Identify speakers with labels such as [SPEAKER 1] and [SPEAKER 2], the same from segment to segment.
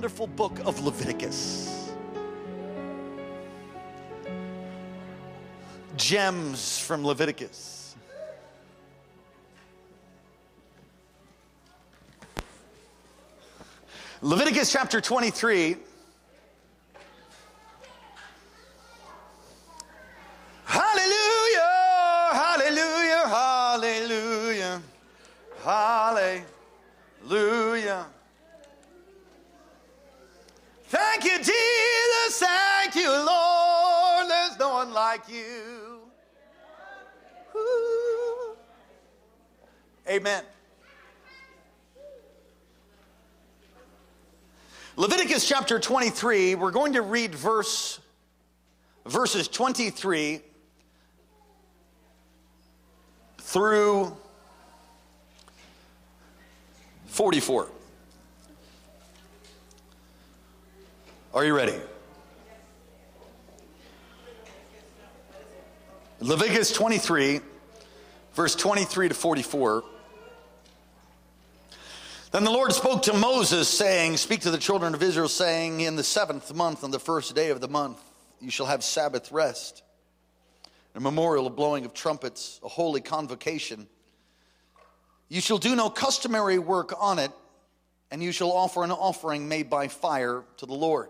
[SPEAKER 1] Wonderful book of Leviticus. Gems from Leviticus. Leviticus chapter 23. Hallelujah, hallelujah, hallelujah, hallelujah. Thank you, Jesus. Thank you, Lord. There's no one like you. Ooh. Amen. Leviticus chapter 23, we're going to read verse verses 23 through 44. Are you ready? Leviticus 23, verse 23 to 44. Then the Lord spoke to Moses, saying, Speak to the children of Israel, saying, In the seventh month, on the first day of the month, you shall have Sabbath rest, a memorial of blowing of trumpets, a holy convocation. You shall do no customary work on it, and you shall offer an offering made by fire to the Lord.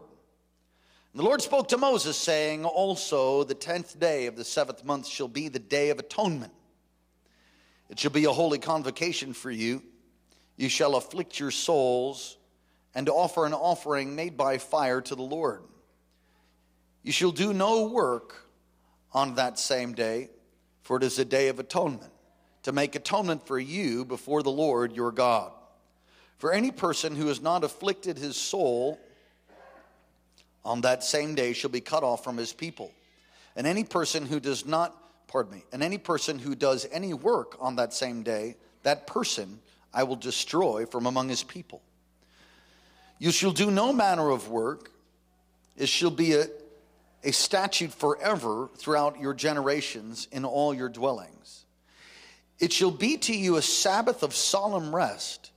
[SPEAKER 1] The Lord spoke to Moses, saying, Also, the tenth day of the seventh month shall be the day of atonement. It shall be a holy convocation for you. You shall afflict your souls and offer an offering made by fire to the Lord. You shall do no work on that same day, for it is a day of atonement, to make atonement for you before the Lord your God. For any person who has not afflicted his soul on that same day shall be cut off from his people. And any person who does not, pardon me, and any person who does any work on that same day, that person I will destroy from among his people. You shall do no manner of work. It shall be a, a statute forever throughout your generations in all your dwellings. It shall be to you a Sabbath of solemn rest,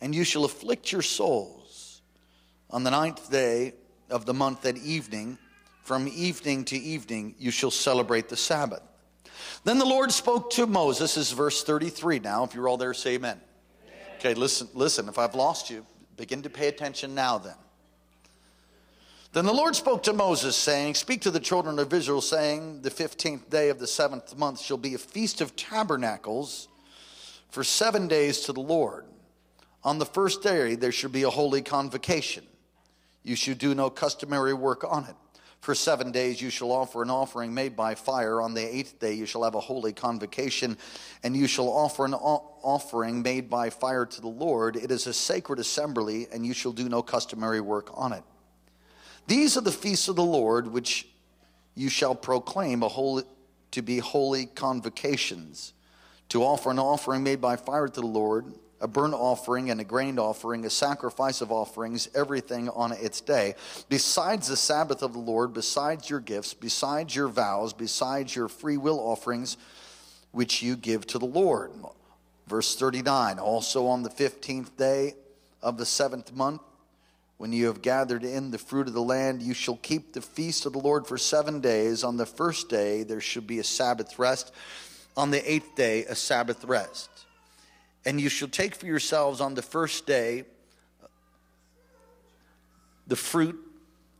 [SPEAKER 1] and you shall afflict your souls. On the ninth day of the month at evening, from evening to evening, you shall celebrate the Sabbath. Then the Lord spoke to Moses, is verse 33 now. If you're all there, say amen. Okay, listen, listen. If I've lost you, begin to pay attention now then. Then the Lord spoke to Moses, saying, Speak to the children of Israel, saying, The fifteenth day of the seventh month shall be a feast of tabernacles for seven days to the Lord. On the first day there shall be a holy convocation. You shall do no customary work on it. For seven days you shall offer an offering made by fire. On the eighth day you shall have a holy convocation, and you shall offer an offering made by fire to the Lord. It is a sacred assembly, and you shall do no customary work on it. These are the feasts of the Lord, which you shall proclaim a holy, to be holy convocations, to offer an offering made by fire to the Lord a burnt offering and a grain offering, a sacrifice of offerings, everything on its day. Besides the Sabbath of the Lord, besides your gifts, besides your vows, besides your free will offerings, which you give to the Lord. Verse 39 Also on the 15th day of the seventh month, when you have gathered in the fruit of the land, you shall keep the feast of the Lord for seven days. On the first day, there should be a Sabbath rest. On the eighth day, a Sabbath rest. And you shall take for yourselves on the first day the fruit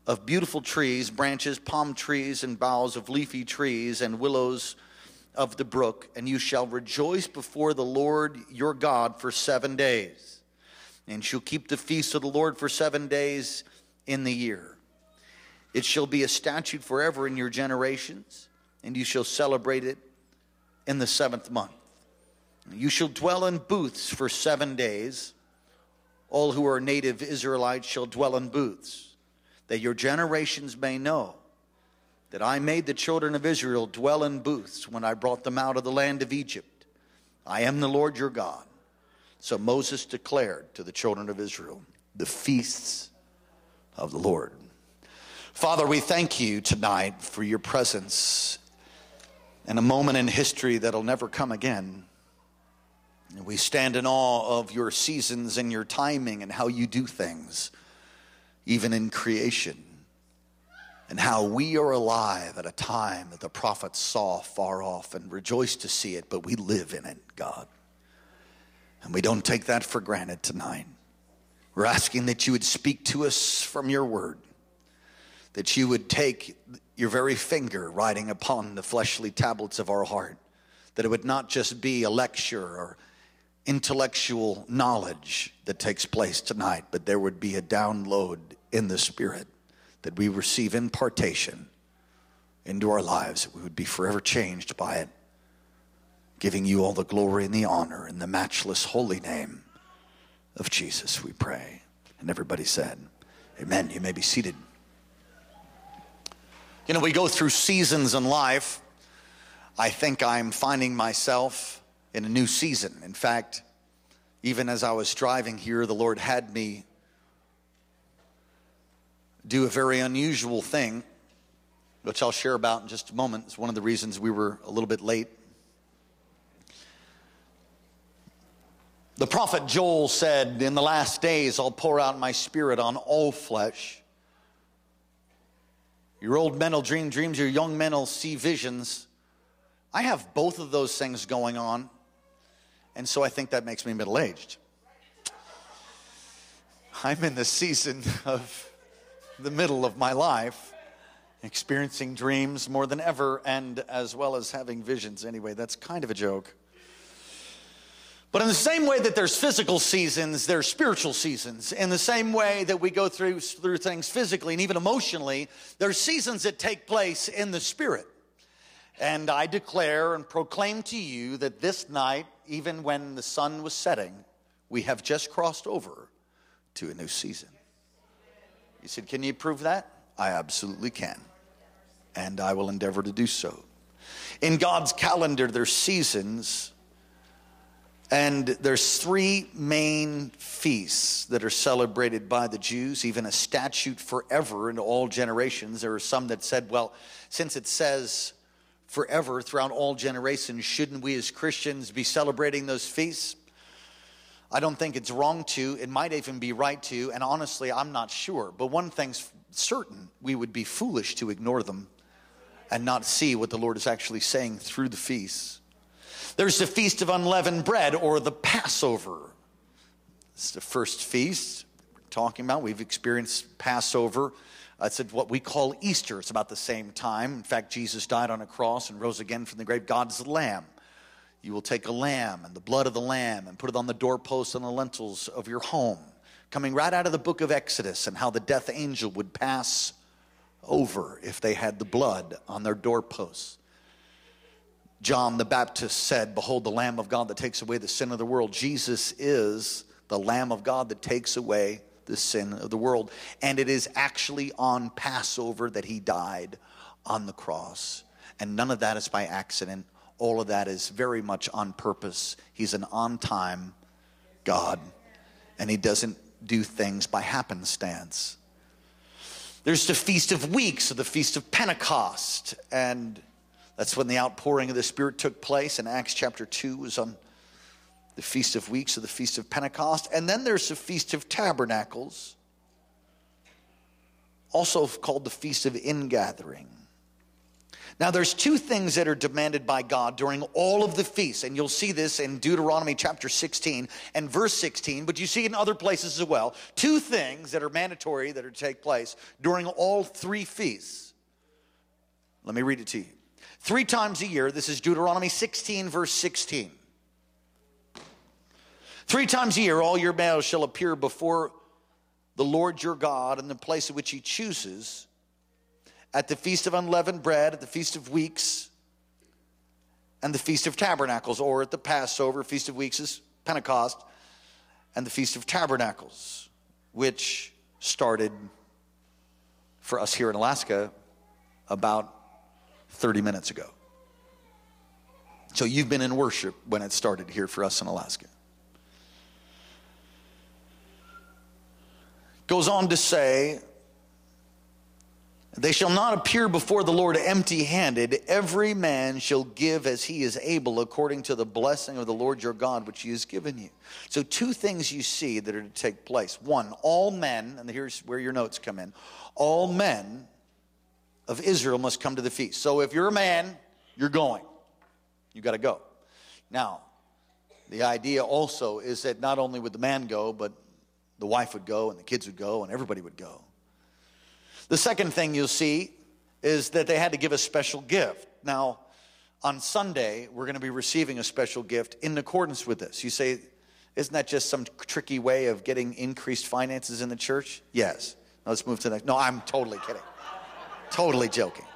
[SPEAKER 1] of beautiful trees, branches, palm trees, and boughs of leafy trees, and willows of the brook, and you shall rejoice before the Lord your God for seven days. And shall keep the feast of the Lord for seven days in the year. It shall be a statute forever in your generations, and you shall celebrate it in the seventh month. You shall dwell in booths for seven days. all who are native Israelites shall dwell in booths, that your generations may know that I made the children of Israel dwell in booths when I brought them out of the land of Egypt. I am the Lord your God. So Moses declared to the children of Israel the feasts of the Lord. Father, we thank you tonight for your presence in a moment in history that'll never come again. We stand in awe of your seasons and your timing and how you do things, even in creation, and how we are alive at a time that the prophets saw far off and rejoiced to see it, but we live in it, God. And we don't take that for granted tonight. We're asking that you would speak to us from your word, that you would take your very finger writing upon the fleshly tablets of our heart, that it would not just be a lecture or intellectual knowledge that takes place tonight, but there would be a download in the Spirit that we receive impartation into our lives, that we would be forever changed by it, giving you all the glory and the honor in the matchless holy name of Jesus, we pray. And everybody said, Amen. You may be seated. You know, we go through seasons in life. I think I'm finding myself in a new season. In fact, even as I was driving here, the Lord had me do a very unusual thing, which I'll share about in just a moment. It's one of the reasons we were a little bit late. The prophet Joel said, In the last days, I'll pour out my spirit on all flesh. Your old men will dream dreams, your young men will see visions. I have both of those things going on. And so I think that makes me middle aged. I'm in the season of the middle of my life, experiencing dreams more than ever, and as well as having visions. Anyway, that's kind of a joke. But in the same way that there's physical seasons, there's spiritual seasons. In the same way that we go through, through things physically and even emotionally, there's seasons that take place in the spirit. And I declare and proclaim to you that this night, even when the sun was setting, we have just crossed over to a new season. You said, Can you prove that? I absolutely can. And I will endeavor to do so. In God's calendar, there's seasons, and there's three main feasts that are celebrated by the Jews, even a statute forever in all generations. There are some that said, well, since it says forever throughout all generations, shouldn't we as Christians be celebrating those feasts? I don't think it's wrong to. It might even be right to. And honestly, I'm not sure. But one thing's certain we would be foolish to ignore them and not see what the Lord is actually saying through the feasts. There's the Feast of Unleavened Bread or the Passover. It's the first feast we're talking about. We've experienced Passover Uh, it's what we call Easter. It's about the same time. In fact, Jesus died on a cross and rose again from the grave. God's the Lamb. You will take a lamb and the blood of the lamb and put it on the doorposts and the lintels of your home. Coming right out of the book of Exodus and how the death angel would pass over if they had the blood on their doorposts. John the Baptist said, Behold, the Lamb of God that takes away the sin of the world. Jesus is the Lamb of God that takes away the sin of the world. And it is actually on Passover that he died on the cross. And none of that is by accident. All of that is very much on purpose. He's an on time God, and he doesn't do things by happenstance. There's the Feast of Weeks, or the Feast of Pentecost, and that's when the outpouring of the Spirit took place. In Acts chapter 2 was on the Feast of Weeks or the Feast of Pentecost. And then there's the Feast of Tabernacles, also called the Feast of Ingathering. Now, there's two things that are demanded by God during all of the feasts, and you'll see this in Deuteronomy chapter 16 and verse 16, but you see in other places as well. Two things that are mandatory that are to take place during all three feasts. Let me read it to you. Three times a year, this is Deuteronomy 16, verse 16. Three times a year, all your males shall appear before the Lord your God in the place at which he chooses, at the feast of unleavened bread, at the feast of weeks, and the feast of tabernacles, or at the Passover, feast of weeks is Pentecost, and the Feast of Tabernacles, which started for us here in Alaska about 30 minutes ago. So you've been in worship when it started here for us in Alaska. Goes on to say, they shall not appear before the Lord empty handed. Every man shall give as he is able, according to the blessing of the Lord your God, which he has given you. So, two things you see that are to take place. One, all men, and here's where your notes come in all men of Israel must come to the feast. So, if you're a man, you're going. You got to go. Now, the idea also is that not only would the man go, but the wife would go, and the kids would go, and everybody would go. The second thing you'll see is that they had to give a special gift. Now, on Sunday, we're going to be receiving a special gift in accordance with this. You say, isn't that just some tricky way of getting increased finances in the church? Yes. Now let's move to the next. No, I'm totally kidding. totally joking.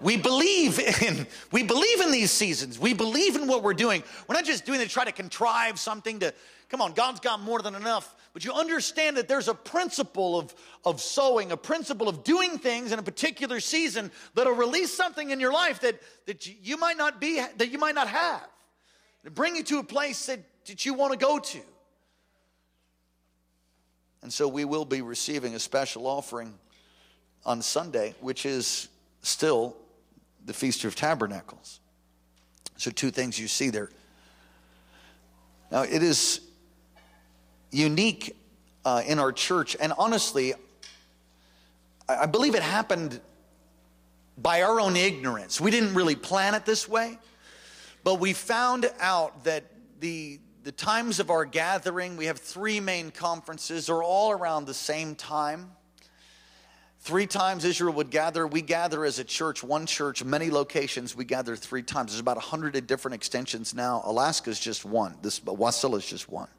[SPEAKER 1] We believe in we believe in these seasons. We believe in what we're doing. We're not just doing it to try to contrive something to come on, God's got more than enough. But you understand that there's a principle of, of sowing, a principle of doing things in a particular season that'll release something in your life that, that you might not be that you might not have. To bring you to a place that, that you want to go to. And so we will be receiving a special offering on Sunday, which is still the Feast of Tabernacles. So, two things you see there. Now, it is unique uh, in our church, and honestly, I believe it happened by our own ignorance. We didn't really plan it this way, but we found out that the the times of our gathering, we have three main conferences, are all around the same time. Three times Israel would gather. We gather as a church, one church, many locations. We gather three times. There's about 100 different extensions now. Alaska is just one. This Wasilla is just one.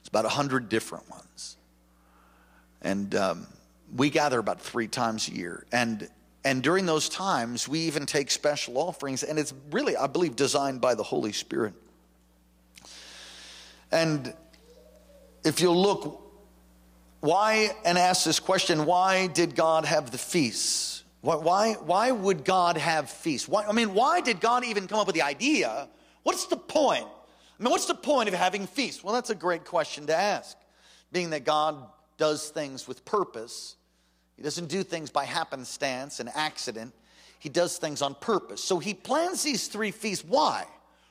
[SPEAKER 1] It's about 100 different ones. And um, we gather about three times a year. And, and during those times, we even take special offerings. And it's really, I believe, designed by the Holy Spirit. And if you look why, and ask this question why did God have the feasts? Why, why would God have feasts? Why, I mean, why did God even come up with the idea? What's the point? I mean, what's the point of having feasts? Well, that's a great question to ask. Being that God does things with purpose, He doesn't do things by happenstance and accident, He does things on purpose. So He plans these three feasts. Why?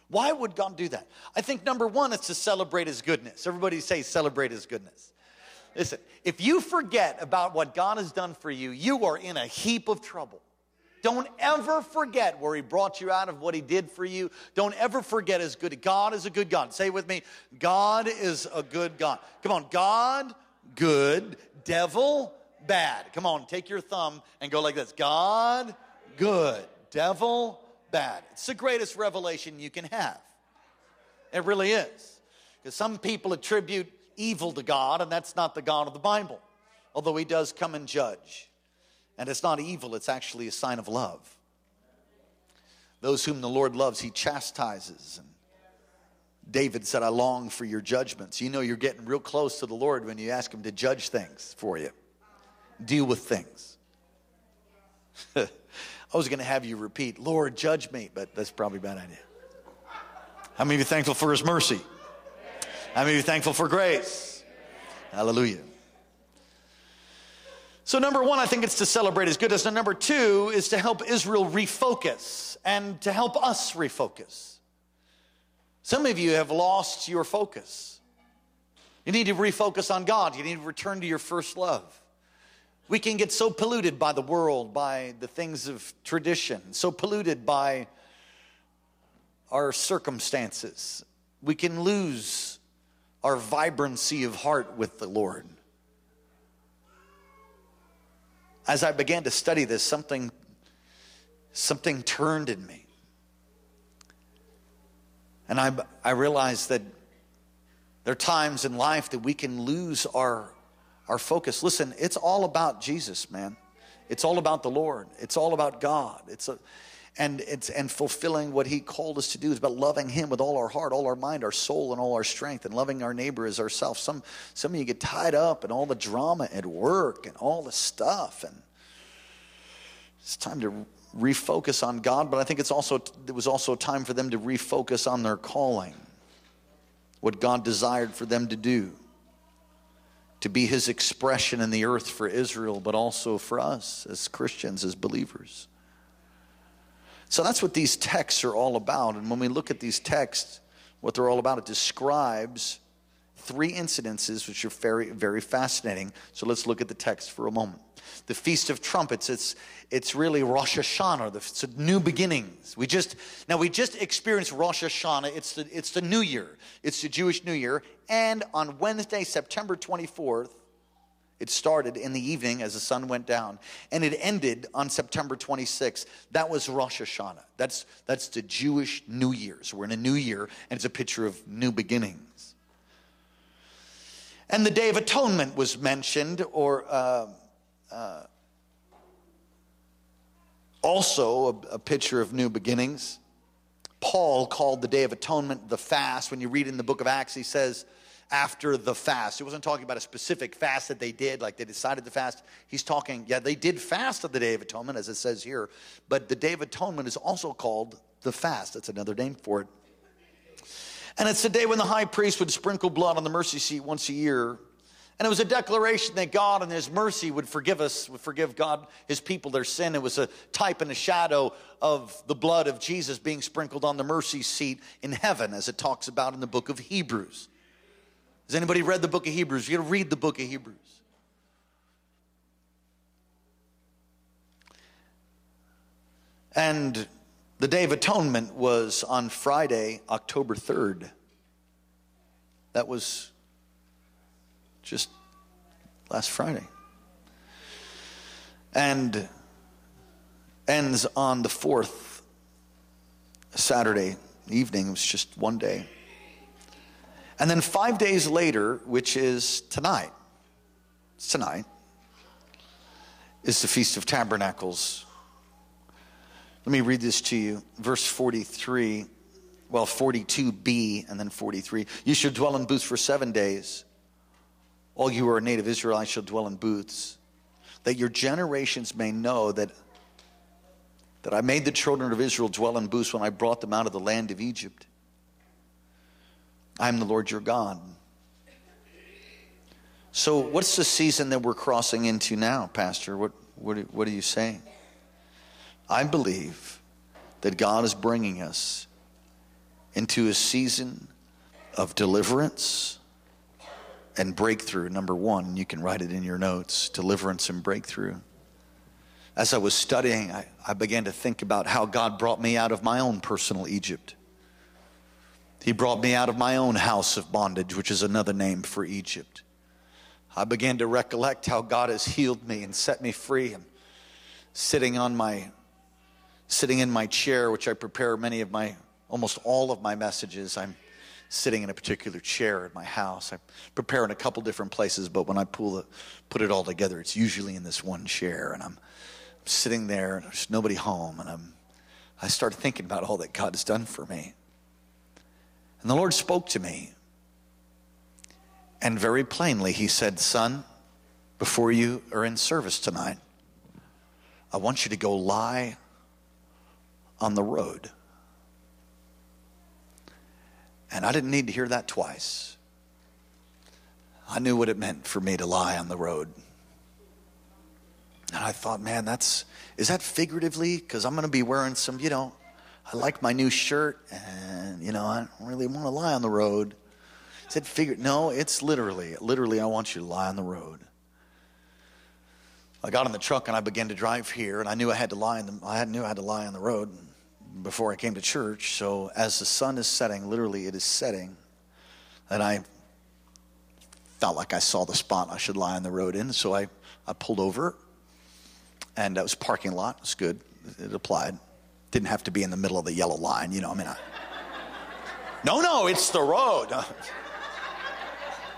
[SPEAKER 1] Why would God do that? I think number one, it's to celebrate His goodness. Everybody say, celebrate His goodness. Listen, if you forget about what God has done for you, you are in a heap of trouble. Don't ever forget where He brought you out of what He did for you. Don't ever forget His good. God is a good God. Say with me God is a good God. Come on, God, good, devil, bad. Come on, take your thumb and go like this God, good, devil, bad. It's the greatest revelation you can have. It really is. Because some people attribute evil to God, and that's not the God of the Bible, although He does come and judge. And it's not evil, it's actually a sign of love. Those whom the Lord loves, He chastises. And David said, I long for your judgments. You know, you're getting real close to the Lord when you ask Him to judge things for you, deal with things. I was going to have you repeat, Lord, judge me, but that's probably a bad idea. How many of you thankful for His mercy? How many of you thankful for grace? Hallelujah. So, number one, I think it's to celebrate his goodness. And number two is to help Israel refocus and to help us refocus. Some of you have lost your focus. You need to refocus on God, you need to return to your first love. We can get so polluted by the world, by the things of tradition, so polluted by our circumstances. We can lose our vibrancy of heart with the Lord. As I began to study this, something, something turned in me. And I, I realized that there are times in life that we can lose our, our focus. Listen, it's all about Jesus, man. It's all about the Lord. It's all about God. It's a, and it's and fulfilling what he called us to do is about loving him with all our heart all our mind our soul and all our strength and loving our neighbor as ourselves. Some some of you get tied up in all the drama at work and all the stuff and it's time to refocus on god but i think it's also it was also time for them to refocus on their calling what god desired for them to do to be his expression in the earth for israel but also for us as christians as believers so that's what these texts are all about. And when we look at these texts, what they're all about, it describes three incidences which are very, very fascinating. So let's look at the text for a moment. The Feast of Trumpets, it's, it's really Rosh Hashanah, it's a new beginnings. We just, now we just experienced Rosh Hashanah, it's the, it's the new year, it's the Jewish new year. And on Wednesday, September 24th, it started in the evening as the sun went down, and it ended on September 26th. That was Rosh Hashanah. That's, that's the Jewish New Year. So we're in a new year, and it's a picture of new beginnings. And the Day of Atonement was mentioned, or uh, uh, also a, a picture of new beginnings. Paul called the Day of Atonement the fast. When you read in the book of Acts, he says, after the fast. He wasn't talking about a specific fast that they did, like they decided to fast. He's talking, yeah, they did fast on the Day of Atonement, as it says here, but the Day of Atonement is also called the fast. That's another name for it. And it's the day when the high priest would sprinkle blood on the mercy seat once a year. And it was a declaration that God in His mercy would forgive us, would forgive God, His people, their sin. It was a type and a shadow of the blood of Jesus being sprinkled on the mercy seat in heaven, as it talks about in the book of Hebrews. Has anybody read the book of Hebrews? You got to read the book of Hebrews. And the Day of Atonement was on Friday, October 3rd. That was just last Friday. And ends on the 4th, Saturday evening. It was just one day. And then five days later, which is tonight, it's tonight, is the Feast of Tabernacles. Let me read this to you. Verse 43, well, 42b and then 43. You shall dwell in booths for seven days. All you who are native Israelites shall dwell in booths, that your generations may know that, that I made the children of Israel dwell in booths when I brought them out of the land of Egypt. I am the Lord your God. So, what's the season that we're crossing into now, Pastor? What, what, what are you saying? I believe that God is bringing us into a season of deliverance and breakthrough. Number one, you can write it in your notes deliverance and breakthrough. As I was studying, I, I began to think about how God brought me out of my own personal Egypt. He brought me out of my own house of bondage, which is another name for Egypt. I began to recollect how God has healed me and set me free. And sitting on my, sitting in my chair, which I prepare many of my, almost all of my messages, I'm sitting in a particular chair at my house. I prepare in a couple different places, but when I pull the, put it all together, it's usually in this one chair. And I'm sitting there, and there's nobody home, and I'm, I started thinking about all that God has done for me. And the Lord spoke to me. And very plainly, He said, Son, before you are in service tonight, I want you to go lie on the road. And I didn't need to hear that twice. I knew what it meant for me to lie on the road. And I thought, man, that's, is that figuratively? Because I'm going to be wearing some, you know, I like my new shirt, and you know, I don't really want to lie on the road. He said, figure, no, it's literally, literally, I want you to lie on the road. I got in the truck and I began to drive here, and I knew I had to lie in the, I knew I had to lie on the road before I came to church. So as the sun is setting, literally it is setting, and I felt like I saw the spot I should lie on the road in. So I, I pulled over, and that was parking lot. It's good. It applied. Didn't have to be in the middle of the yellow line, you know. I mean, I, no, no, it's the road.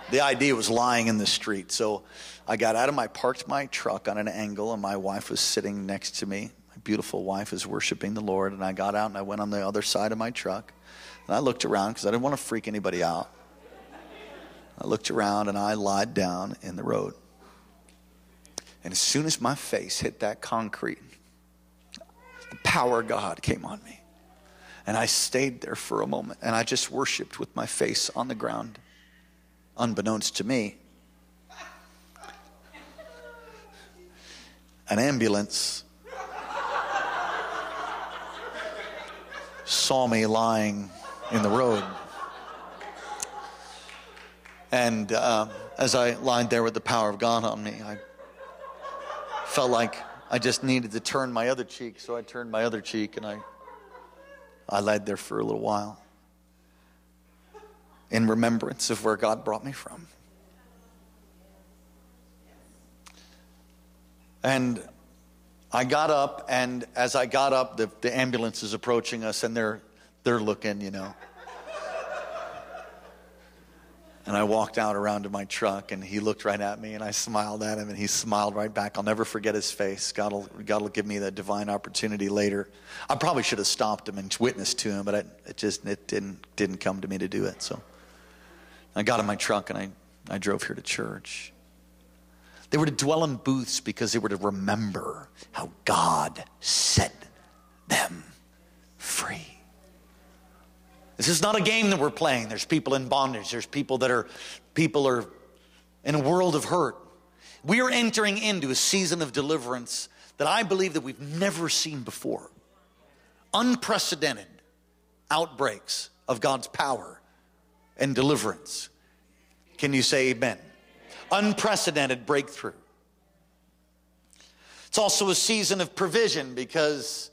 [SPEAKER 1] the idea was lying in the street. So I got out of my, parked my truck on an angle, and my wife was sitting next to me, my beautiful wife is worshiping the Lord. And I got out and I went on the other side of my truck. And I looked around because I didn't want to freak anybody out. I looked around and I lied down in the road. And as soon as my face hit that concrete, power of God came on me. And I stayed there for a moment and I just worshiped with my face on the ground, unbeknownst to me. An ambulance saw me lying in the road. And uh, as I lied there with the power of God on me, I felt like I just needed to turn my other cheek. So I turned my other cheek and I, I lied there for a little while in remembrance of where God brought me from. And I got up, and as I got up, the, the ambulance is approaching us, and they're, they're looking, you know. And I walked out around to my truck, and he looked right at me, and I smiled at him, and he smiled right back. I'll never forget his face. God will, God will give me that divine opportunity later. I probably should have stopped him and witnessed to him, but I, it just it didn't didn't come to me to do it. So I got in my truck and I, I drove here to church. They were to dwell in booths because they were to remember how God set them free. This is not a game that we're playing. There's people in bondage. There's people that are people are in a world of hurt. We are entering into a season of deliverance that I believe that we've never seen before. Unprecedented outbreaks of God's power and deliverance. Can you say amen? Unprecedented breakthrough. It's also a season of provision because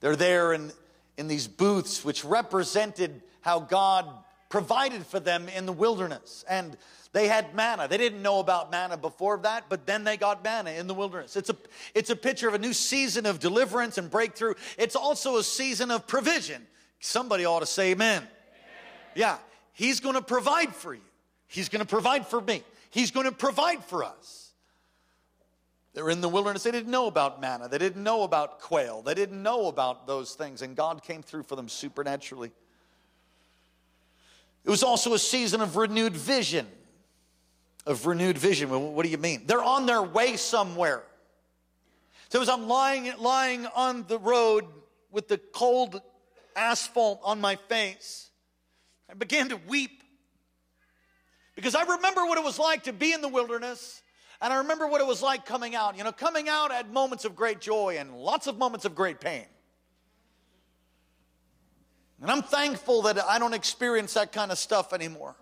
[SPEAKER 1] they're there and in these booths, which represented how God provided for them in the wilderness. And they had manna. They didn't know about manna before that, but then they got manna in the wilderness. It's a, it's a picture of a new season of deliverance and breakthrough. It's also a season of provision. Somebody ought to say amen. amen. Yeah, He's going to provide for you, He's going to provide for me, He's going to provide for us. They were in the wilderness. They didn't know about manna. They didn't know about quail. They didn't know about those things. And God came through for them supernaturally. It was also a season of renewed vision. Of renewed vision. What do you mean? They're on their way somewhere. So as I'm lying, lying on the road with the cold asphalt on my face, I began to weep. Because I remember what it was like to be in the wilderness and I remember what it was like coming out. You know, coming out had moments of great joy and lots of moments of great pain. And I'm thankful that I don't experience that kind of stuff anymore.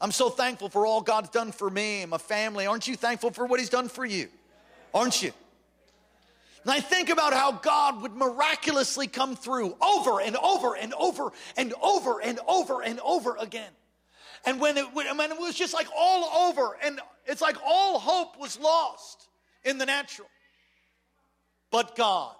[SPEAKER 1] I'm so thankful for all God's done for me and my family. Aren't you thankful for what He's done for you? Aren't you? And I think about how God would miraculously come through over and over and over and over and over and over again. And when it, when it was just like all over, and it's like all hope was lost in the natural. But God,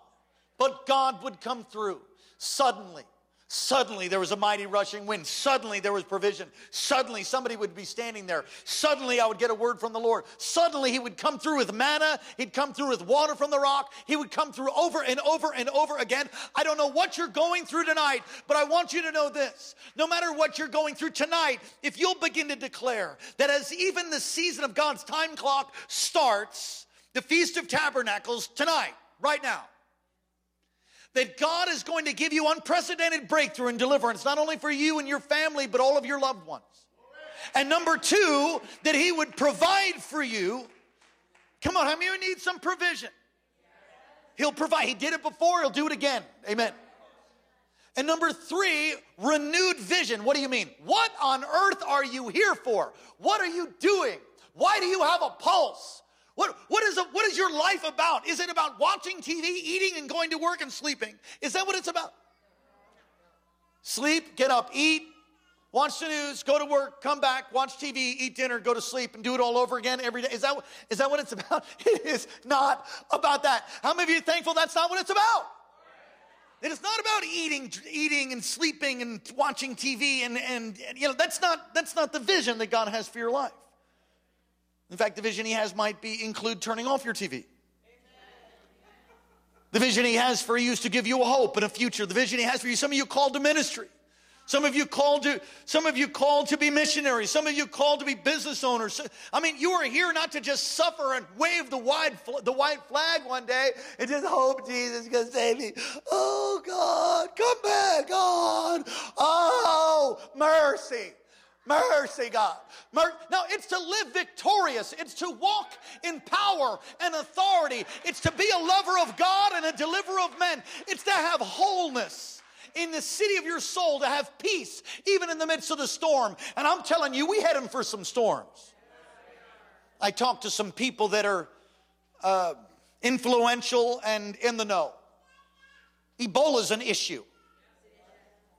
[SPEAKER 1] but God would come through suddenly Suddenly there was a mighty rushing wind. Suddenly there was provision. Suddenly somebody would be standing there. Suddenly I would get a word from the Lord. Suddenly he would come through with manna. He'd come through with water from the rock. He would come through over and over and over again. I don't know what you're going through tonight, but I want you to know this. No matter what you're going through tonight, if you'll begin to declare that as even the season of God's time clock starts, the Feast of Tabernacles tonight, right now, that God is going to give you unprecedented breakthrough and deliverance, not only for you and your family, but all of your loved ones. And number two, that He would provide for you. Come on, how many of you need some provision? He'll provide. He did it before, He'll do it again. Amen. And number three, renewed vision. What do you mean? What on earth are you here for? What are you doing? Why do you have a pulse? What, what, is it, what is your life about? Is it about watching TV, eating, and going to work and sleeping? Is that what it's about? Sleep, get up, eat, watch the news, go to work, come back, watch TV, eat dinner, go to sleep, and do it all over again every day. Is that, is that what it's about? It is not about that. How many of you are thankful that's not what it's about? It is not about eating, eating and sleeping and watching TV and, and you know that's not that's not the vision that God has for your life. In fact, the vision he has might be include turning off your TV. The vision He has for you is to give you a hope and a future. The vision He has for you, some of you called to ministry. Some of you called to, some of you called to be missionaries. Some of you called to be business owners. I mean, you are here not to just suffer and wave the white, the white flag one day and just hope Jesus to save me. Oh God, come back, God. Oh, mercy. Mercy, God. Mer- no, it's to live victorious. It's to walk in power and authority. It's to be a lover of God and a deliverer of men. It's to have wholeness in the city of your soul to have peace even in the midst of the storm. And I'm telling you, we heading for some storms. I talked to some people that are uh, influential and in the know. Ebola is an issue.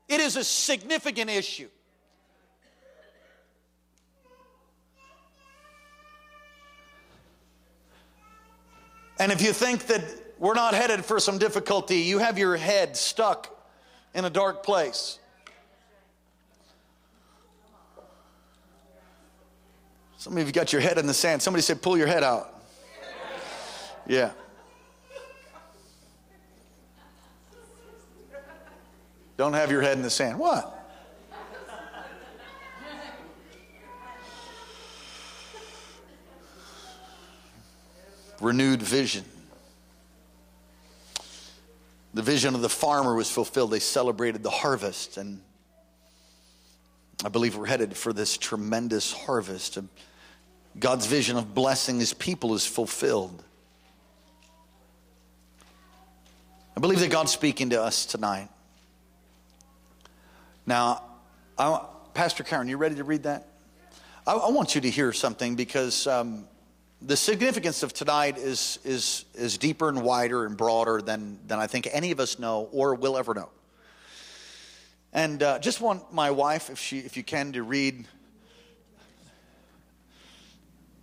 [SPEAKER 1] It is a significant issue. And if you think that we're not headed for some difficulty, you have your head stuck in a dark place. Some of you got your head in the sand. Somebody said, pull your head out. Yeah. Don't have your head in the sand. What? Renewed vision. The vision of the farmer was fulfilled. They celebrated the harvest. And I believe we're headed for this tremendous harvest. God's vision of blessing his people is fulfilled. I believe that God's speaking to us tonight. Now, I, Pastor Karen, you ready to read that? I, I want you to hear something because um, the significance of tonight is, is, is deeper and wider and broader than, than I think any of us know or will ever know. And uh, just want my wife, if, she, if you can, to read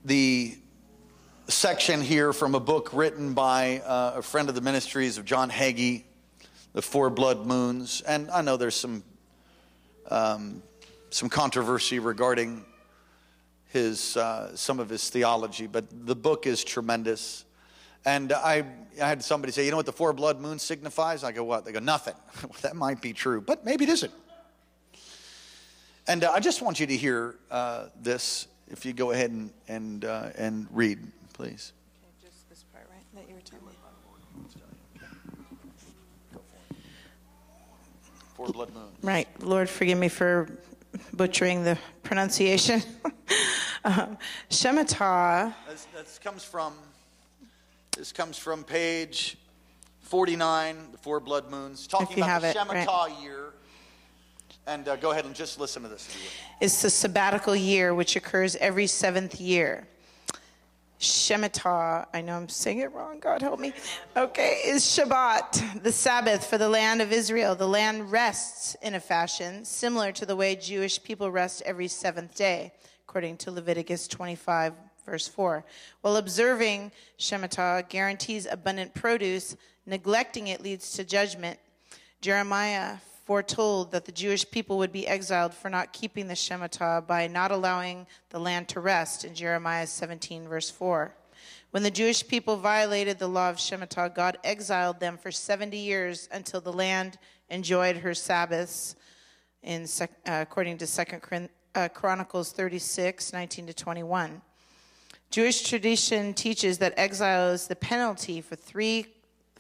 [SPEAKER 1] the section here from a book written by uh, a friend of the ministries of John Hagee, The Four Blood Moons. And I know there's some, um, some controversy regarding his, uh, some of his theology, but the book is tremendous. And I, I had somebody say, you know what the four blood moon signifies? I go, what? They go, nothing. that might be true, but maybe it isn't. And uh, I just want you to hear uh, this. If you go ahead and and uh, and read, please.
[SPEAKER 2] Okay, just this part, right? That you were telling me.
[SPEAKER 1] Four blood moon.
[SPEAKER 2] Right. Lord, forgive me for butchering the pronunciation. um, Shemitah.
[SPEAKER 1] This, this comes from this comes from page 49, the four blood moons, talking about the
[SPEAKER 2] it,
[SPEAKER 1] Shemitah
[SPEAKER 2] right.
[SPEAKER 1] year. And uh, go ahead and just listen to this. If you will.
[SPEAKER 2] is the sabbatical year, which occurs every seventh year. Shemitah, I know I'm saying it wrong, God help me. Okay, is Shabbat, the Sabbath for the land of Israel. The land rests in a fashion similar to the way Jewish people rest every seventh day, according to Leviticus 25, verse 4. While observing Shemitah guarantees abundant produce, neglecting it leads to judgment. Jeremiah foretold that the Jewish people would be exiled for not keeping the Shemitah by not allowing the land to rest in Jeremiah 17, verse 4. When the Jewish people violated the law of Shemitah, God exiled them for 70 years until the land enjoyed her Sabbaths, in, uh, according to 2 uh, Chronicles 36, 19 to 21. Jewish tradition teaches that exile is the penalty for three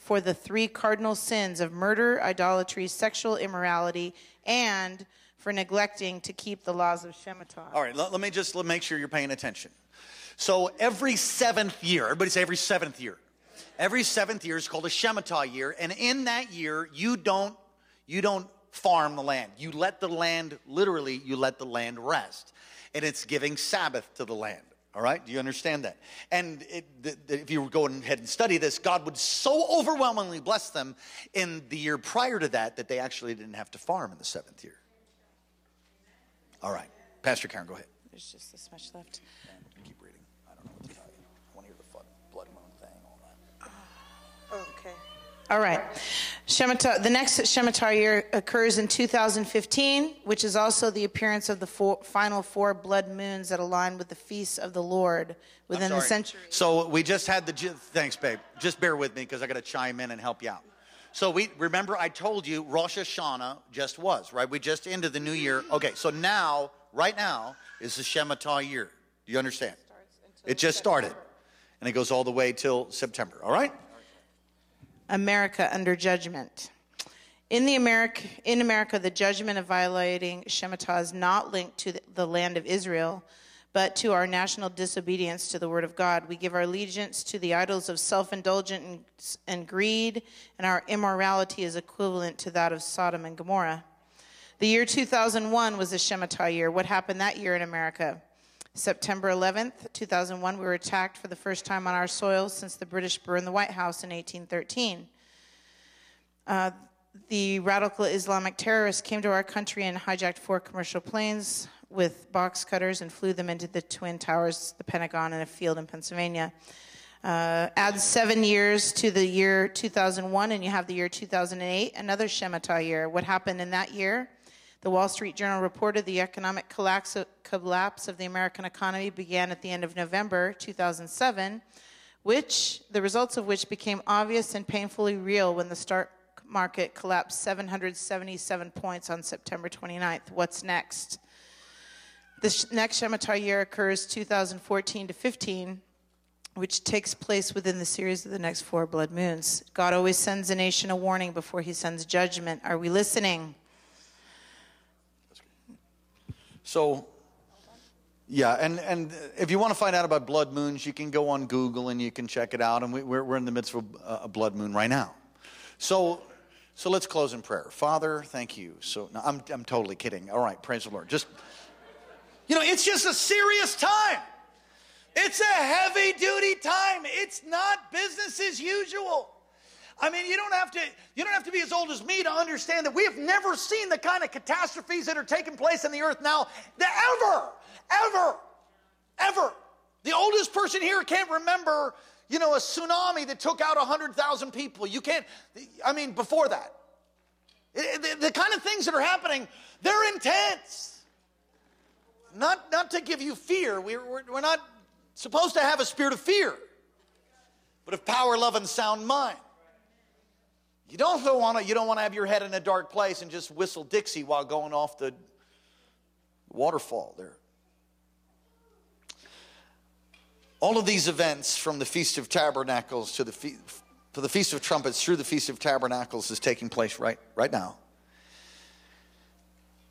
[SPEAKER 2] for the three cardinal sins of murder, idolatry, sexual immorality, and for neglecting to keep the laws of Shemitah.
[SPEAKER 1] All right, let, let me just let, make sure you're paying attention. So every seventh year, everybody say every seventh year. Every seventh year is called a Shemitah year, and in that year, you don't you don't farm the land. You let the land literally, you let the land rest, and it's giving Sabbath to the land. All right, do you understand that? And it, if you go ahead and study this, God would so overwhelmingly bless them in the year prior to that that they actually didn't have to farm in the seventh year. All right, Pastor Karen, go ahead.
[SPEAKER 2] There's just this much left.
[SPEAKER 1] And keep reading. I don't know what to tell you. I want to hear the flood, blood moon thing, all that.
[SPEAKER 2] Okay. All right. Shemitah, the next Shemitah year occurs in 2015, which is also the appearance of the four, final four blood moons that align with the feasts of the Lord within the century.
[SPEAKER 1] So we just had the. Thanks, babe. Just bear with me because I got to chime in and help you out. So we remember I told you Rosh Hashanah just was right. We just ended the new year. Okay, so now, right now, is the Shemitah year. Do you understand? It just started, and it goes all the way till September. All right.
[SPEAKER 2] America under judgment. In the America, in America, the judgment of violating Shemitah is not linked to the, land of Israel, but to our national disobedience to the word of God. We give our allegiance to the idols of self-indulgence and, and greed, and our immorality is equivalent to that of Sodom and Gomorrah. The year 2001 was a Shemitah year. What happened that year in America? September 11th, 2001, we were attacked for the first time on our soil since the British burned the White House in 1813. Uh, the radical Islamic terrorists came to our country and hijacked four commercial planes with box cutters and flew them into the Twin Towers, the Pentagon, and a field in Pennsylvania. Uh, add seven years to the year 2001, and you have the year 2008, another Shemitah year. What happened in that year? The Wall Street Journal reported the economic collapse of the American economy began at the end of November 2007, which the results of which became obvious and painfully real when the stock market collapsed 777 points on September 29th. What's next? The next Shemitah year occurs 2014 to 15, which takes place within the series of the next four blood moons. God always sends a nation a warning before he sends judgment. Are we listening?
[SPEAKER 1] So, yeah, and, and if you want to find out about blood moons, you can go on Google and you can check it out. And we, we're, we're in the midst of a, a blood moon right now. So, so let's close in prayer. Father, thank you. So, no, I'm, I'm totally kidding. All right, praise the Lord. Just, you know, it's just a serious time. It's a heavy duty time. It's not business as usual. I mean, you don't have to you don't have to be as old as me to understand that we have never seen the kind of catastrophes that are taking place on the earth now that ever, ever, ever. The oldest person here can't remember, you know, a tsunami that took out 100,000 people. You can't I mean, before that. The, the kind of things that are happening, they're intense. Not not to give you fear. We're, we're, we're not supposed to have a spirit of fear, but of power, love, and sound mind. You don't want to. You don't want to have your head in a dark place and just whistle Dixie while going off the waterfall there. All of these events, from the Feast of Tabernacles to the to the Feast of Trumpets through the Feast of Tabernacles, is taking place right right now.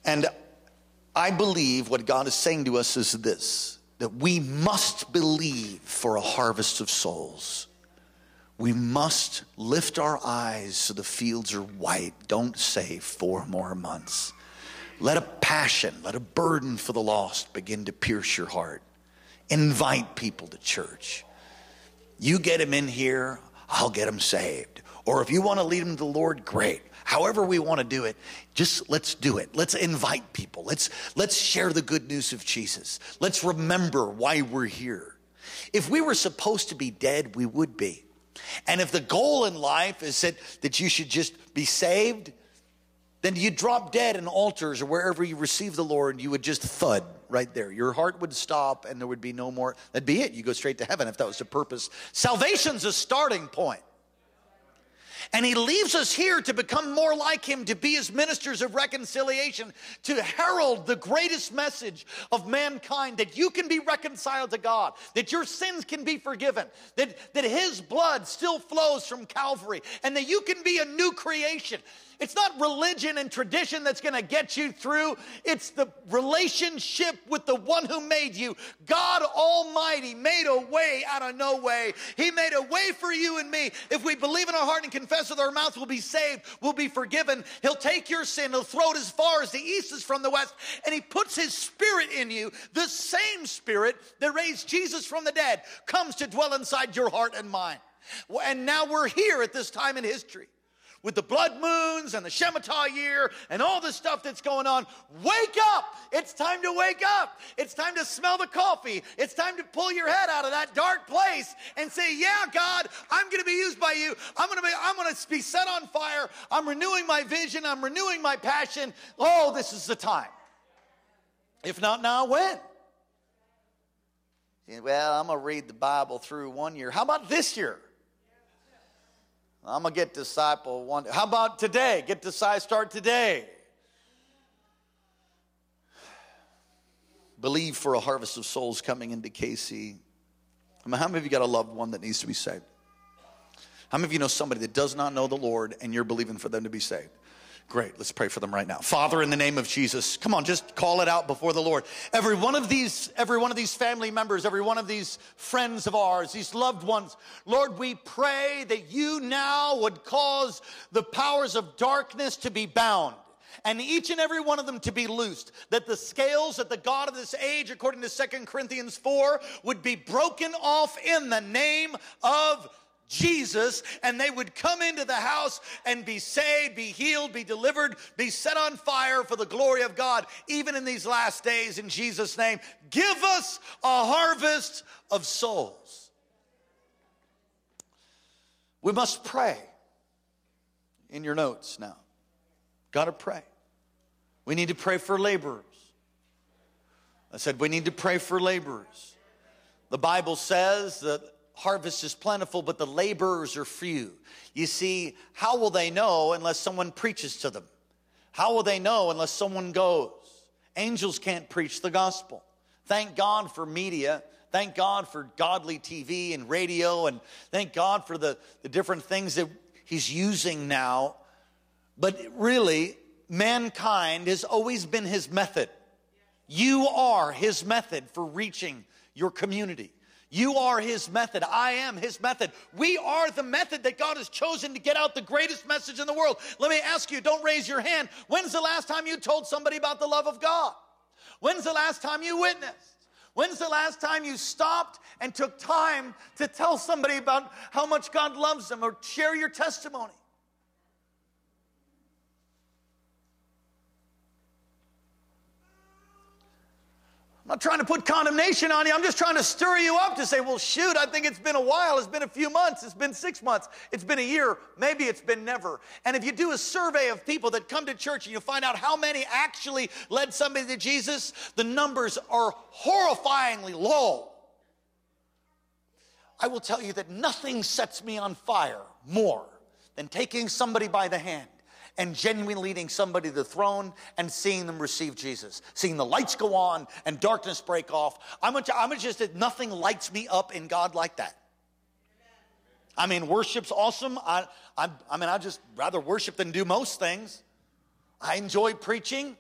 [SPEAKER 1] And I believe what God is saying to us is this: that we must believe for a harvest of souls. We must lift our eyes so the fields are white. Don't say four more months. Let a passion, let a burden for the lost begin to pierce your heart. Invite people to church. You get them in here, I'll get them saved. Or if you want to lead them to the Lord, great. However we want to do it, just let's do it. Let's invite people. Let's let's share the good news of Jesus. Let's remember why we're here. If we were supposed to be dead, we would be. And if the goal in life is that, that you should just be saved, then you drop dead in altars or wherever you receive the Lord, you would just thud right there. Your heart would stop and there would be no more. That'd be it. You go straight to heaven if that was the purpose. Salvation's a starting point. And he leaves us here to become more like him, to be his ministers of reconciliation, to herald the greatest message of mankind that you can be reconciled to God, that your sins can be forgiven, that, that his blood still flows from Calvary, and that you can be a new creation. It's not religion and tradition that's going to get you through. It's the relationship with the one who made you. God Almighty made a way out of no way. He made a way for you and me. If we believe in our heart and confess with our mouth, we'll be saved, we'll be forgiven. He'll take your sin, he'll throw it as far as the east is from the west, and he puts his spirit in you. The same spirit that raised Jesus from the dead comes to dwell inside your heart and mind. And now we're here at this time in history with the blood moons and the Shemitah year and all the stuff that's going on. Wake up! It's time to wake up. It's time to smell the coffee. It's time to pull your head out of that dark place and say, "Yeah, God, I'm going to be used by you. I'm going to be I'm going to be set on fire. I'm renewing my vision. I'm renewing my passion. Oh, this is the time." If not now, when? Well, I'm going to read the Bible through one year. How about this year? I'm to get disciple one. How about today? Get disciple, start today. Believe for a harvest of souls coming into KC. I mean, how many of you got a loved one that needs to be saved? How many of you know somebody that does not know the Lord and you're believing for them to be saved? Great. Let's pray for them right now. Father, in the name of Jesus, come on, just call it out before the Lord. Every one of these, every one of these family members, every one of these friends of ours, these loved ones, Lord, we pray that you now would cause the powers of darkness to be bound and each and every one of them to be loosed that the scales that the god of this age according to Second corinthians 4 would be broken off in the name of Jesus and they would come into the house and be saved, be healed, be delivered, be set on fire for the glory of God, even in these last days, in Jesus' name. Give us a harvest of souls. We must pray in your notes now. Got to pray. We need to pray for laborers. I said, we need to pray for laborers. The Bible says that harvest is plentiful, but the laborers are few. You see, how will they know unless someone preaches to them? How will they know unless someone goes? Angels can't preach the gospel. Thank God for media. Thank God for godly TV and radio. And thank God for the, the different things that He's using now. But really, mankind has always been His method. You are His method for reaching your community. You are his method. I am his method. We are the method that God has chosen to get out the greatest message in the world. Let me ask you, don't raise your hand. When's the last time you told somebody about the love of God? When's the last time you witnessed? When's the last time you stopped and took time to tell somebody about how much God loves them or share your testimony? I'm not trying to put condemnation on you. I'm just trying to stir you up to say, well, shoot, I think it's been a while. It's been a few months. It's been six months. It's been a year. Maybe it's been never. And if you do a survey of people that come to church and you find out how many actually led somebody to Jesus, the numbers are horrifyingly low. I will tell you that nothing sets me on fire more than taking somebody by the hand and genuinely leading somebody to the throne and seeing them receive Jesus, seeing the lights go on and darkness break off. I'm, a, I'm a just that nothing lights me up in God like that. I mean, worship's awesome. I, I, I mean, I just rather worship than do most things. I enjoy preaching.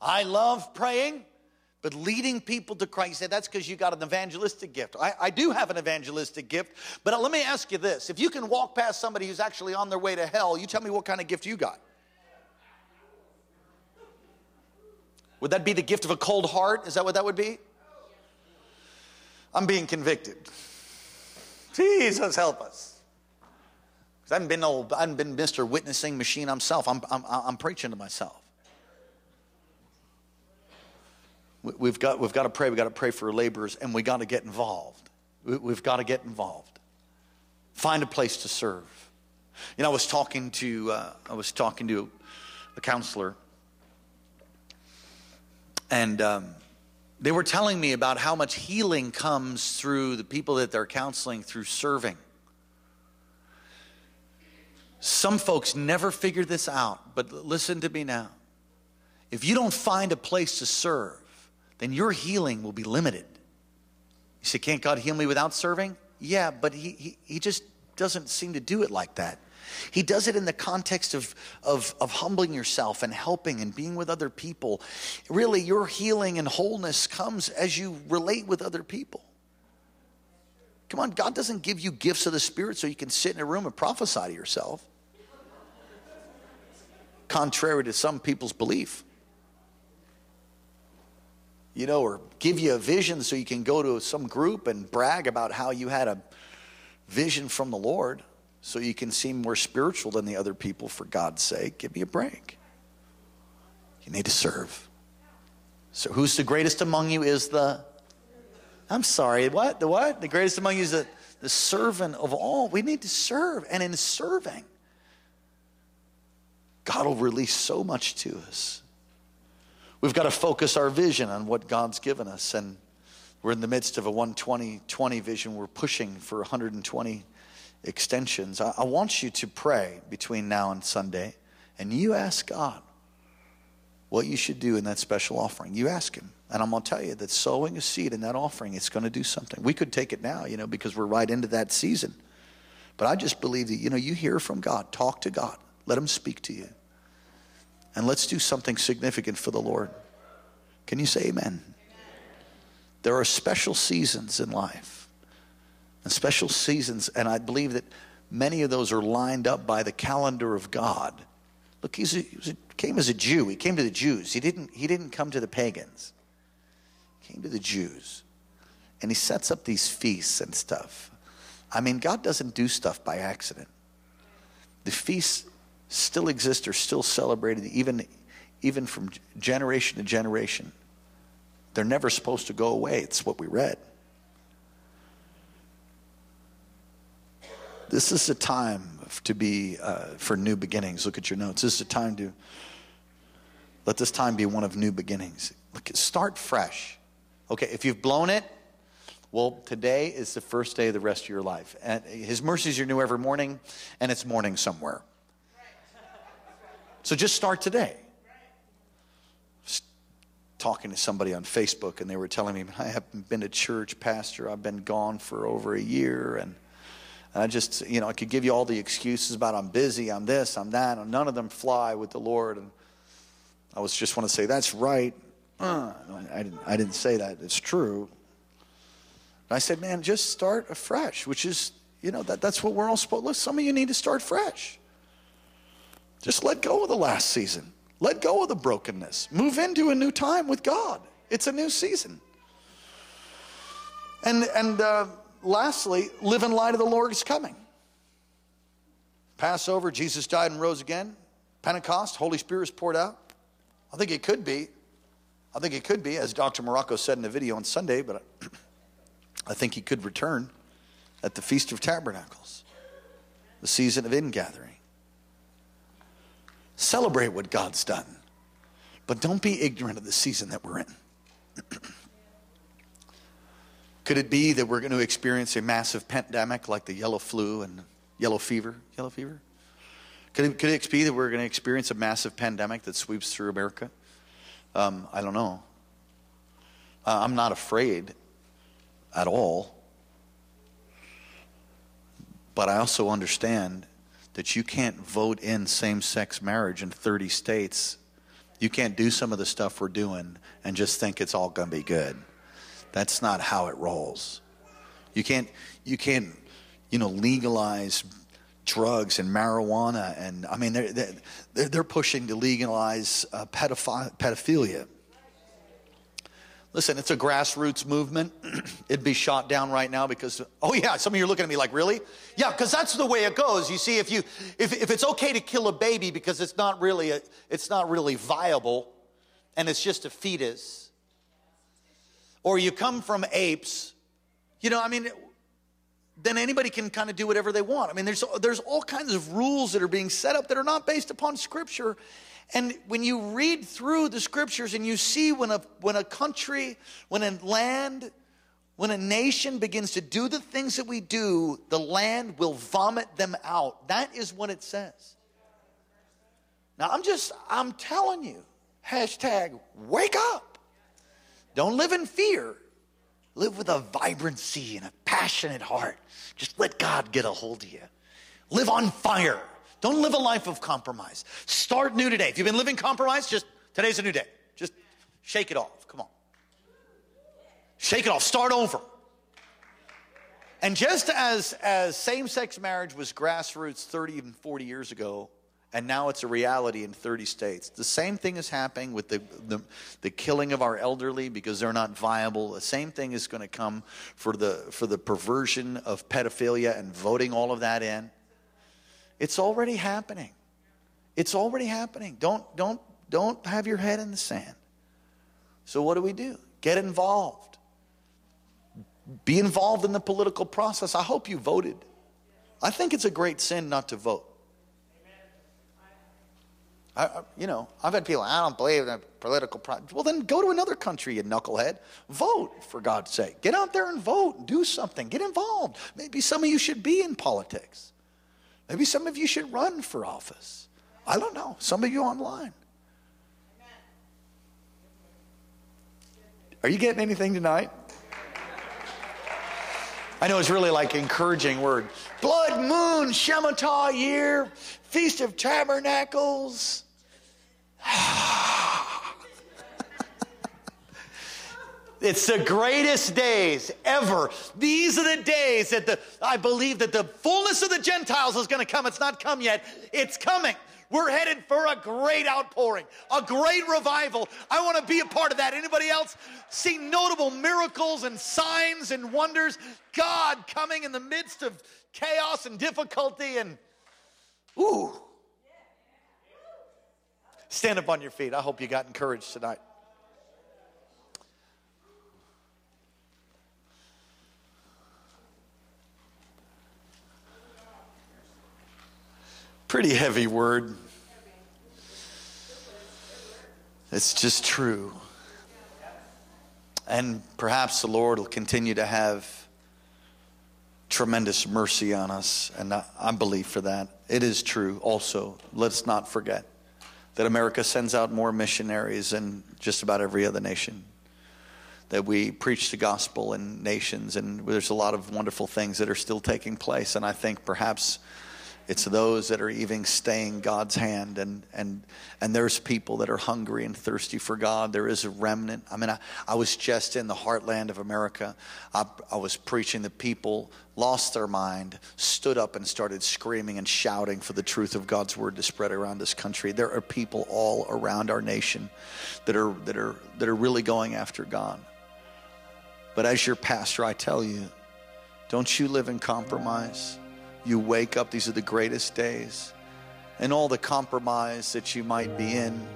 [SPEAKER 1] I love praying. But leading people to Christ, that's because you got an evangelistic gift. I, I, do have an evangelistic gift, but let me ask you this. If you can walk past somebody who's actually on their way to hell, you tell me what kind of gift you got. Would that be the gift of a cold heart? Is that what that would be? I'm being convicted. Jesus, help us. I haven't been old, I haven't been Mr. Witnessing Machine myself. I'm, I'm, I'm preaching to myself. We've got, we've got to pray. We've got to pray for laborers, and we've got to get involved. We've got to get involved. Find a place to serve. You know, I was talking to uh, I was talking to a counselor, and um, they were telling me about how much healing comes through the people that they're counseling through serving. Some folks never figure this out, but listen to me now. If you don't find a place to serve, then your healing will be limited. You say, Can't God heal me without serving? Yeah, but he, he, he just doesn't seem to do it like that. He does it in the context of, of, of humbling yourself and helping and being with other people. Really, your healing and wholeness comes as you relate with other people. Come on, God doesn't give you gifts of the Spirit so you can sit in a room and prophesy to yourself, contrary to some people's belief you know, or give you a vision so you can go to some group and brag about how you had a vision from the Lord. so you can seem more spiritual than the other people for God's sake. Give me a break. You need to serve. So, who's the greatest among you is the. I'm sorry, what? The what? The greatest among you is the, the servant of all. We need to serve. And in serving, God will release so much to us. We've got to focus our vision on what God's given us. And we're in the midst of a 120 20 vision. We're pushing for 120 extensions. I, I want you to pray between now and Sunday, and you ask God what you should do in that special offering. You ask Him. And I'm going to tell you that sowing a seed in that offering, it's going to do something. We could take it now, you know, because we're right into that season. But I just believe that, you know, you hear from God, talk to God, let Him speak to you. And let's do something significant for the Lord. Can you say amen? amen? There are special seasons in life, and special seasons, and I believe that many of those are lined up by the calendar of God. Look, a, he came as a Jew. He came to the Jews. He didn't, he didn't come to the pagans came to the Jews and he sets up these feasts and stuff. I mean, God doesn't do stuff by accident. The feasts still exist, are still celebrated, even, even from generation to generation. They're never supposed to go away. It's what we read. This is a time to be uh, for new beginnings. Look at your notes. This is a time to let this time be one of new beginnings. Look, start fresh. Okay, if you've blown it, well, today is the first day of the rest of your life. And his mercies are new every morning, and it's morning somewhere. So just start today. Talking to somebody on Facebook, and they were telling me, I haven't been to church, Pastor. I've been gone for over a year, and I just, you know, I could give you all the excuses about I'm busy, I'm this, I'm that, and none of them fly with the Lord. And I was just want to say, that's right. Uh, I, didn't, I didn't say that. It's true. And I said, man, just start afresh, which is, you know, that, that's what we're all supposed to. Some of you need to start fresh. Just let go of the last season. Let go of the brokenness. Move into a new time with God. It's a new season. And, and uh, lastly, live in light of the Lord is coming. Passover, Jesus died and rose again. Pentecost, Holy Spirit is poured out. I think it could be. I think it could be, as Dr. Morocco said in the video on Sunday, but I think he could return at the Feast of Tabernacles, the season of ingathering. Celebrate what God's done, but don't be ignorant of the season that we're in. could it be that we're going to experience a massive pandemic like the yellow flu and yellow fever? Yellow fever? Could it, could it be that we're going to experience a massive pandemic that sweeps through America? Um, I don't know. Uh, I'm not afraid at all. But I also understand that you can't vote in same sex marriage in 30 states. You can't do some of the stuff we're doing and just think it's all going to be good. That's not how it rolls. You can't, you can't, you know, legalize drugs and marijuana, and I mean, they're, they're, they're pushing to legalize uh, pedophilia. Listen, it's a grassroots movement. It'd be shot down right now because, oh yeah, some of you are looking at me like, really? Yeah, because that's the way it goes. You see, if you, if, if it's okay to kill a baby because it's not really, a, it's not really viable and it's just a fetus, or you come from apes, you know, I mean, then anybody can kind of do whatever they want. I mean, there's, there's all kinds of rules that are being set up that are not based upon Scripture. And when you read through the Scriptures and you see when a, when a country, when a land, when a nation begins to do the things that we do, the land will vomit them out. That is what it says. Now, I'm just, I'm telling you, hashtag wake up. Don't live in fear. Live with a vibrancy and a passionate heart. Just let God get a hold of you. Live on fire. Don't live a life of compromise. Start new today. If you've been living compromise, just today's a new day. Just shake it off. Come on. Shake it off. Start over. And just as, as same sex marriage was grassroots 30 and 40 years ago, and now it's a reality in 30 states. The same thing is happening with the, the, the, killing of our elderly because they're not viable. The same thing is going to come for the, for the perversion of pedophilia and voting all of that in. It's already happening. It's already happening. Don't, don't, don't have your head in the sand. So, what do we do? Get involved. Be involved in the political process. I hope you voted. I think it's a great sin not to vote. I, you know, I've had people, I don't believe in a political process. Well, then go to another country, you knucklehead. Vote, for God's sake. Get out there and vote. Do something. Get involved. Maybe some of you should be in politics. Maybe some of you should run for office. I don't know. Some of you online. Are you getting anything tonight? I know it's really like encouraging word. Blood moon, Shemitah year, Feast of Tabernacles. Ah. It's the greatest days ever. These are the days that the I believe that the fullness of the Gentiles is going to come. It's not come yet. It's coming. We're headed for a great outpouring, a great revival. I want to be a part of that. Anybody else see notable miracles and signs and wonders? God coming in the midst of chaos and difficulty and ooh. Stand up on your feet. I hope you got encouraged tonight. Pretty heavy word. It's just true. And perhaps the Lord will continue to have tremendous mercy on us, and I believe for that. It is true also. Let's not forget that America sends out more missionaries than just about every other nation. That we preach the gospel in nations, and there's a lot of wonderful things that are still taking place. And I think perhaps it's those that are even staying God's hand, and and and there's people that are hungry and thirsty for God. There is a remnant. I mean, I, I was just in the heartland of America. I, I was preaching. The people lost their mind, stood up, and started screaming and shouting for the truth of God's word to spread around this country. There are people all around our nation that are that are that are really going after God. But as your pastor, I tell you, don't you live in compromise you wake up, these are the greatest days. And all the compromise that you might be in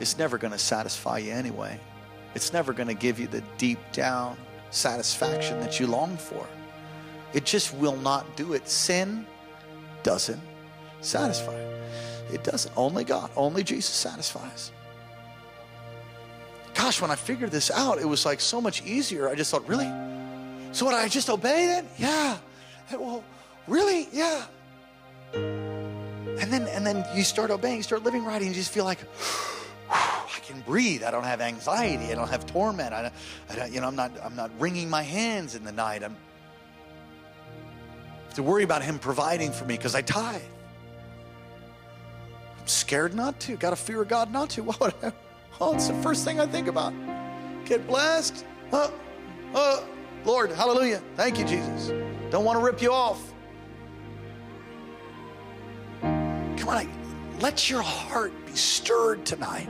[SPEAKER 1] is never going to satisfy you anyway. It's never going to give you the deep down satisfaction that you long for. It just will not do it. Sin doesn't satisfy. It doesn't. Only God, only Jesus satisfies. Gosh, when I figured this out, it was like so much easier. I just thought, really? So what? I just obey then? Yeah. Well, Really? Yeah. And then and then you start obeying, you start living right, and you just feel like I can breathe. I don't have anxiety. I don't have torment. I, I don't, you know, I'm not I'm not wringing my hands in the night. I'm to worry about him providing for me because I tithe. I'm scared not to. Got a fear of God not to. What? Oh, it's the first thing I think about. Get blessed. Oh, oh, Lord, hallelujah. Thank you, Jesus. Don't want to rip you off. Come on, let your heart be stirred tonight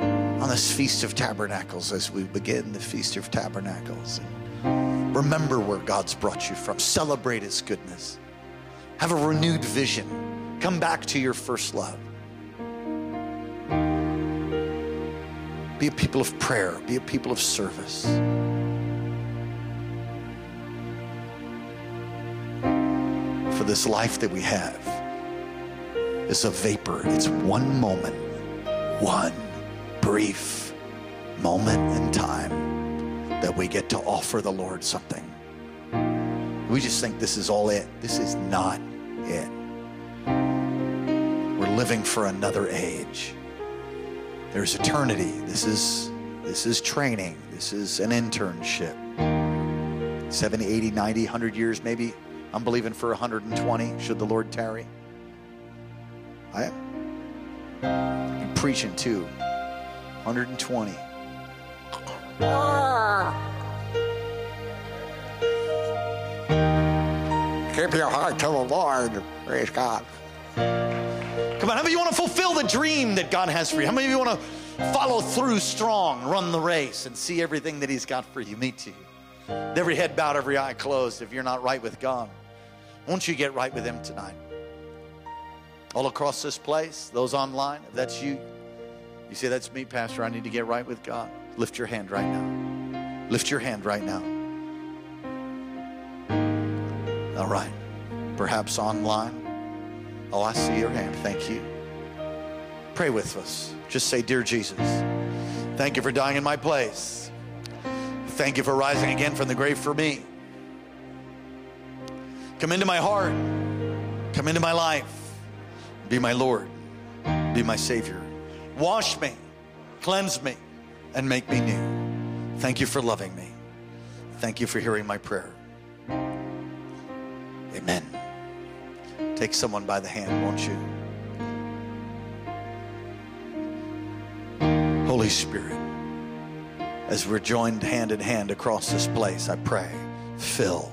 [SPEAKER 1] on this Feast of Tabernacles as we begin the Feast of Tabernacles. And remember where God's brought you from. Celebrate His goodness. Have a renewed vision. Come back to your first love. Be a people of prayer. Be a people of service. For this life that we have is a vapor. It's one moment, one brief moment in time that we get to offer the Lord something. We just think this is all it. This is not it. We're living for another age. There's eternity. This is this is training. This is an internship. 70, 80, 90, 100 years maybe. I'm believing for 120 should the Lord tarry. I am preaching too. 120.
[SPEAKER 3] Keep your heart to the Lord. Praise God.
[SPEAKER 1] Come on, how many of you want to fulfill the dream that God has for you? How many of you want to follow through strong, run the race, and see everything that He's got for you? Me too. Every head bowed, every eye closed. If you're not right with God, won't you get right with Him tonight? All across this place, those online, if that's you, you say, That's me, Pastor. I need to get right with God. Lift your hand right now. Lift your hand right now. All right. Perhaps online. Oh, I see your hand. Thank you. Pray with us. Just say, Dear Jesus, thank you for dying in my place. Thank you for rising again from the grave for me. Come into my heart. Come into my life. Be my Lord. Be my Savior. Wash me, cleanse me, and make me new. Thank you for loving me. Thank you for hearing my prayer. Amen. Take someone by the hand, won't you? Holy Spirit, as we're joined hand in hand across this place, I pray, fill,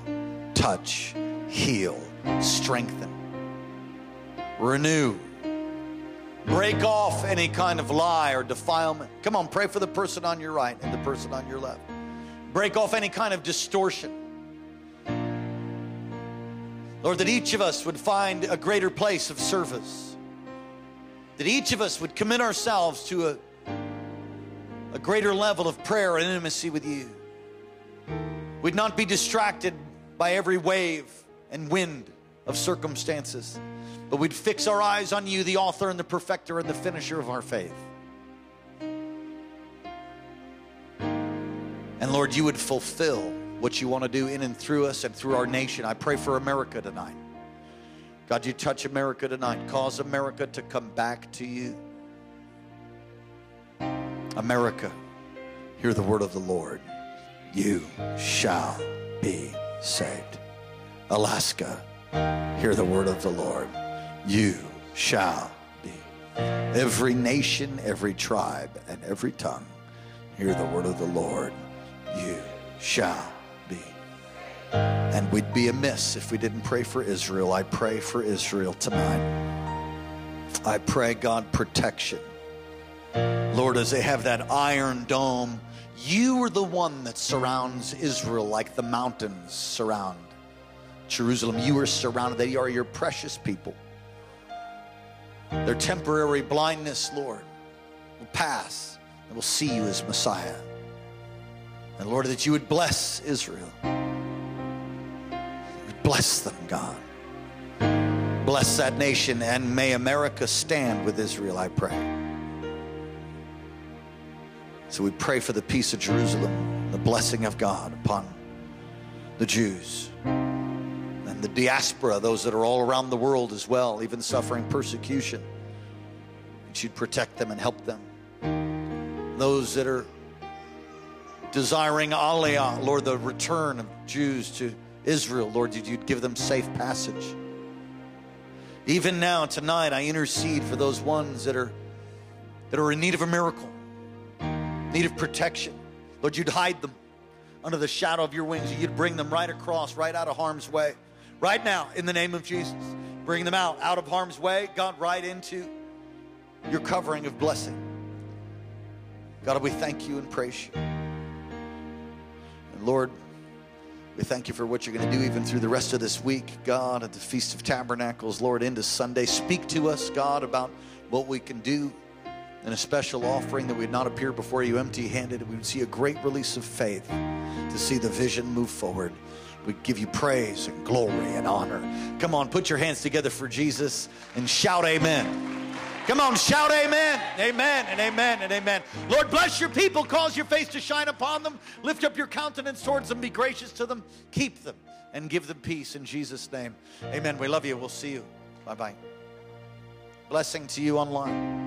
[SPEAKER 1] touch, heal, strengthen, renew, break off any kind of lie or defilement. Come on, pray for the person on your right and the person on your left. Break off any kind of distortion. Lord, that each of us would find a greater place of service. That each of us would commit ourselves to a, a greater level of prayer and intimacy with you. We'd not be distracted by every wave and wind of circumstances, but we'd fix our eyes on you, the author and the perfecter and the finisher of our faith. And Lord, you would fulfill what you want to do in and through us and through our nation. I pray for America tonight. God, you touch America tonight. Cause America to come back to you. America, hear the word of the Lord. You shall be saved. Alaska, hear the word of the Lord. You shall be. Every nation, every tribe, and every tongue, hear the word of the Lord. You shall be. And we'd be amiss if we didn't pray for Israel. I pray for Israel tonight. I pray, God, protection. Lord, as they have that iron dome, you are the one that surrounds Israel like the mountains surround Jerusalem. You are surrounded. They are your precious people. Their temporary blindness, Lord, will pass and we'll see you as Messiah. And Lord, that you would bless Israel. Bless them, God. Bless that nation and may America stand with Israel, I pray. So we pray for the peace of Jerusalem, the blessing of God upon the Jews and the diaspora, those that are all around the world as well, even suffering persecution. That you'd protect them and help them. Those that are desiring aliyah, Lord, the return of Jews to Israel, Lord, you'd give them safe passage. Even now, tonight, I intercede for those ones that are that are in need of a miracle, need of protection. Lord, you'd hide them under the shadow of your wings. You'd bring them right across, right out of harm's way. Right now, in the name of Jesus, bring them out, out of harm's way, God, right into your covering of blessing. God, we thank you and praise you. And Lord, we thank you for what you're going to do even through the rest of this week, God, at the Feast of Tabernacles, Lord, into Sunday. Speak to us, God, about what we can do in a special offering that we'd not appear before you empty handed. We would see a great release of faith to see the vision move forward. We give you praise and glory and honor. Come on, put your hands together for Jesus and shout amen. Come on, shout amen, amen, and amen, and amen. Lord, bless your people, cause your face to shine upon them, lift up your countenance towards them, be gracious to them, keep them, and give them peace in Jesus' name. Amen. We love you. We'll see you. Bye bye. Blessing to you online.